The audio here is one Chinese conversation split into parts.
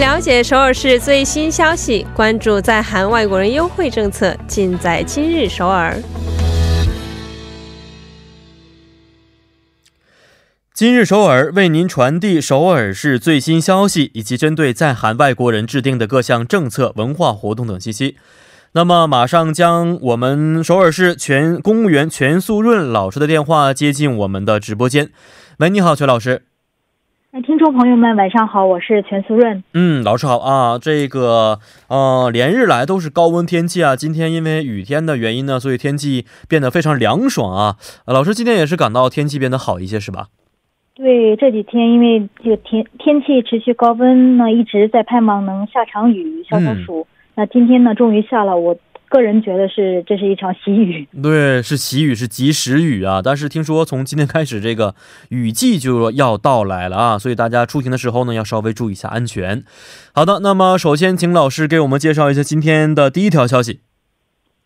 了解首尔市最新消息，关注在韩外国人优惠政策，尽在今日首尔。今日首尔为您传递首尔市最新消息，以及针对在韩外国人制定的各项政策、文化活动等信息。那么，马上将我们首尔市全公务员全素润老师的电话接进我们的直播间。喂，你好，全老师。哎，听众朋友们，晚上好，我是全素润。嗯，老师好啊，这个呃，连日来都是高温天气啊。今天因为雨天的原因呢，所以天气变得非常凉爽啊。老师今天也是感到天气变得好一些，是吧？对，这几天因为这个天天气持续高温呢，一直在盼望能下场雨消消暑。那今天呢，终于下了我。个人觉得是这是一场喜雨，对，是喜雨，是及时雨啊！但是听说从今天开始，这个雨季就要到来了啊，所以大家出行的时候呢，要稍微注意一下安全。好的，那么首先请老师给我们介绍一下今天的第一条消息。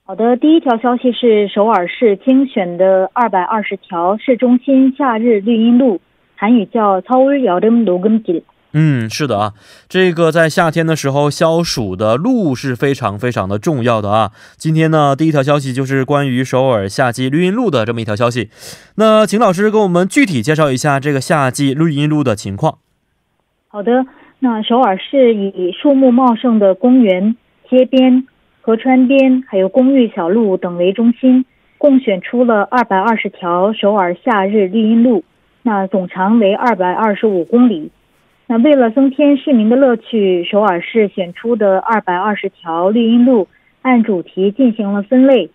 好的，第一条消息是首尔市精选的二百二十条市中心夏日绿荫路，韩语叫서울여름녹음 길。 嗯，是的啊，这个在夏天的时候消暑的路是非常非常的重要的啊。今天呢，第一条消息就是关于首尔夏季绿荫路的这么一条消息。那请老师给我们具体介绍一下这个夏季绿荫路的情况。好的，那首尔市以树木茂盛的公园、街边、河川边，还有公寓小路等为中心，共选出了二百二十条首尔夏日绿荫路，那总长为二百二十五公里。那为了增添市民的乐趣，首尔市选出的二百二十条绿荫路按主题进行了分类，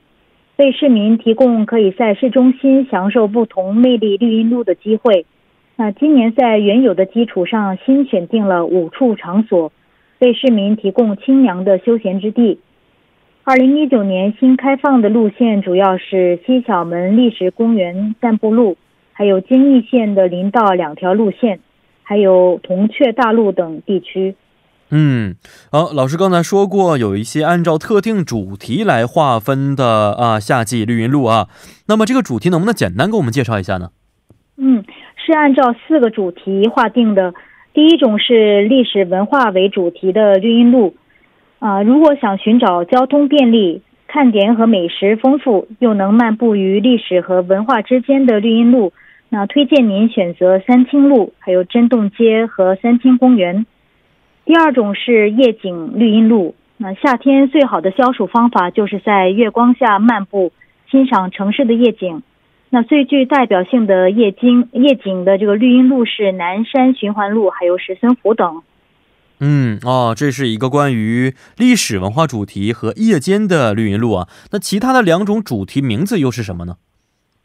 为市民提供可以在市中心享受不同魅力绿荫路的机会。那今年在原有的基础上新选定了五处场所，为市民提供清凉的休闲之地。二零一九年新开放的路线主要是西小门历史公园散步路，还有京义线的林道两条路线。还有铜雀大陆等地区。嗯，好，老师刚才说过，有一些按照特定主题来划分的啊，夏季绿荫路啊。那么这个主题能不能简单给我们介绍一下呢？嗯，是按照四个主题划定的。第一种是历史文化为主题的绿荫路啊，如果想寻找交通便利、看点和美食丰富，又能漫步于历史和文化之间的绿荫路。那推荐您选择三清路、还有真洞街和三清公园。第二种是夜景绿荫路。那夏天最好的消暑方法就是在月光下漫步，欣赏城市的夜景。那最具代表性的夜景夜景的这个绿荫路是南山循环路，还有石森湖等。嗯，哦，这是一个关于历史文化主题和夜间的绿荫路啊。那其他的两种主题名字又是什么呢？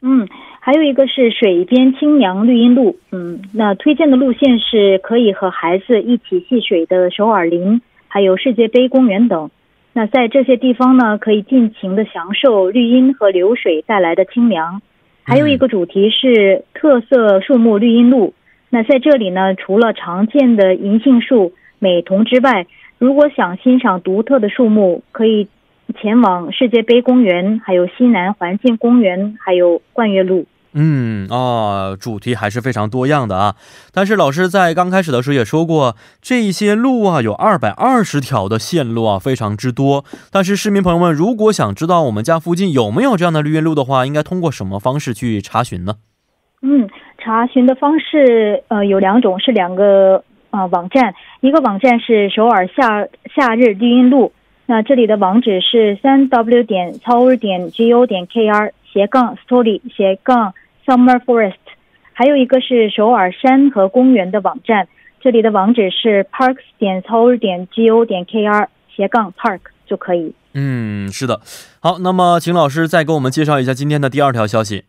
嗯。还有一个是水边清凉绿荫路，嗯，那推荐的路线是可以和孩子一起戏水的首尔林，还有世界杯公园等。那在这些地方呢，可以尽情的享受绿荫和流水带来的清凉。还有一个主题是特色树木绿荫路，那在这里呢，除了常见的银杏树、美瞳之外，如果想欣赏独特的树木，可以前往世界杯公园，还有西南环境公园，还有冠岳路。嗯啊，主题还是非常多样的啊。但是老师在刚开始的时候也说过，这些路啊有二百二十条的线路啊，非常之多。但是市民朋友们，如果想知道我们家附近有没有这样的绿荫路的话，应该通过什么方式去查询呢？嗯，查询的方式呃有两种，是两个啊网站，一个网站是首尔夏夏日绿荫路，那这里的网址是三 w 点超 o 点 go 点 kr 斜杠 story 斜杠。Summer Forest，还有一个是首尔山和公园的网站，这里的网址是 parks 点 seoul 点 go 点 kr 斜杠 park 就可以。嗯，是的。好，那么请老师再给我们介绍一下今天的第二条消息。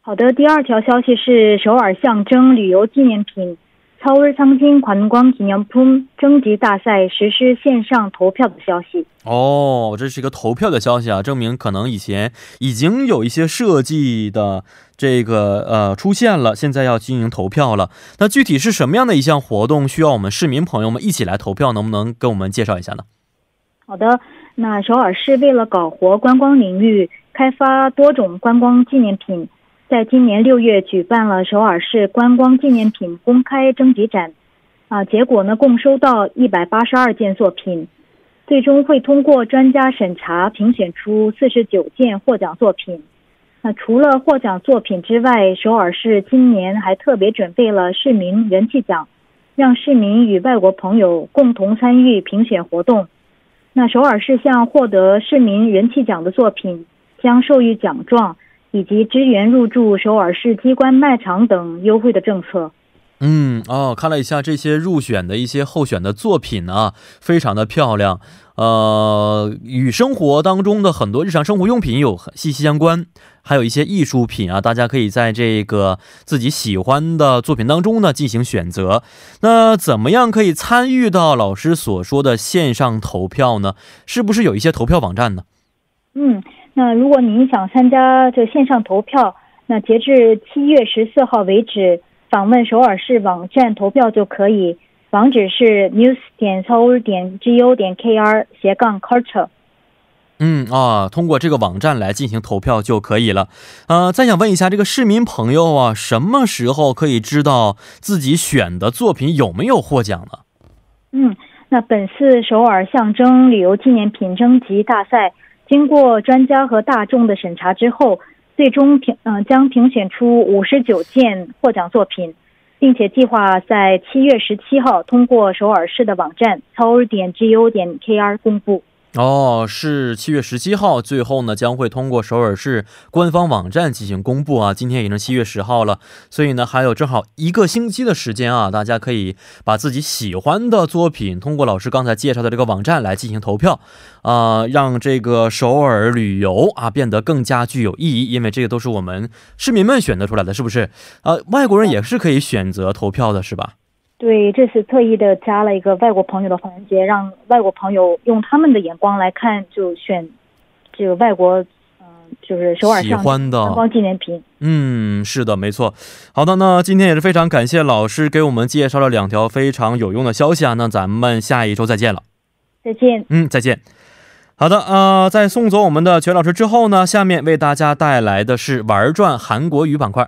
好的，第二条消息是首尔象征旅游纪念品。超日상징관광기념품征集大赛实施线上投票的消息哦，这是一个投票的消息啊，证明可能以前已经有一些设计的这个呃出现了，现在要进行投票了。那具体是什么样的一项活动，需要我们市民朋友们一起来投票？能不能给我们介绍一下呢？好的，那首尔市为了搞活观光领域，开发多种观光纪念品。 在今年六月举办了首尔市观光纪念品公开征集展，啊，结果呢共收到一百八十二件作品，最终会通过专家审查评选出四十九件获奖作品。那除了获奖作品之外，首尔市今年还特别准备了市民人气奖，让市民与外国朋友共同参与评选活动。那首尔市向获得市民人气奖的作品将授予奖状，以及支援入驻首尔市机关卖场等优惠的政策。嗯哦，看了一下这些入选的一些候选的作品啊，非常的漂亮，呃，与生活当中的很多日常生活用品有息息相关，还有一些艺术品啊，大家可以在这个自己喜欢的作品当中呢进行选择。那怎么样可以参与到老师所说的线上投票呢？是不是有一些投票网站呢？嗯，那如果您想参加这线上投票，那截至七月十四号为止。访问首尔市网站投票就可以，网址是 news 点 seoul 点 go 点 kr 斜杠 culture。嗯啊，通过这个网站来进行投票就可以了。呃，再想问一下这个市民朋友啊，什么时候可以知道自己选的作品有没有获奖呢？嗯，那本次首尔象征旅游纪念品征集大赛，经过专家和大众的审查之后。最终评嗯将评选出五十九件获奖作品，并且计划在七月十七号通过首尔市的网站 t o r 点 go 点 kr 公布。哦，是七月十七号，最后呢将会通过首尔市官方网站进行公布啊。今天已经七月十号了，所以呢还有正好一个星期的时间啊，大家可以把自己喜欢的作品通过老师刚才介绍的这个网站来进行投票啊，让这个首尔旅游啊变得更加具有意义。因为这个都是我们市民们选择出来的，是不是？呃，外国人也是可以选择投票的，是吧？对，这次特意的加了一个外国朋友的环节，让外国朋友用他们的眼光来看，就选这个外国，嗯，就是首尔喜欢的观光纪念品。嗯，是的，没错。好的，那今天也是非常感谢老师给我们介绍了两条非常有用的消息啊。那咱们下一周再见了。再见。嗯，再见。好的，呃，在送走我们的全老师之后呢，下面为大家带来的是玩转韩国语板块。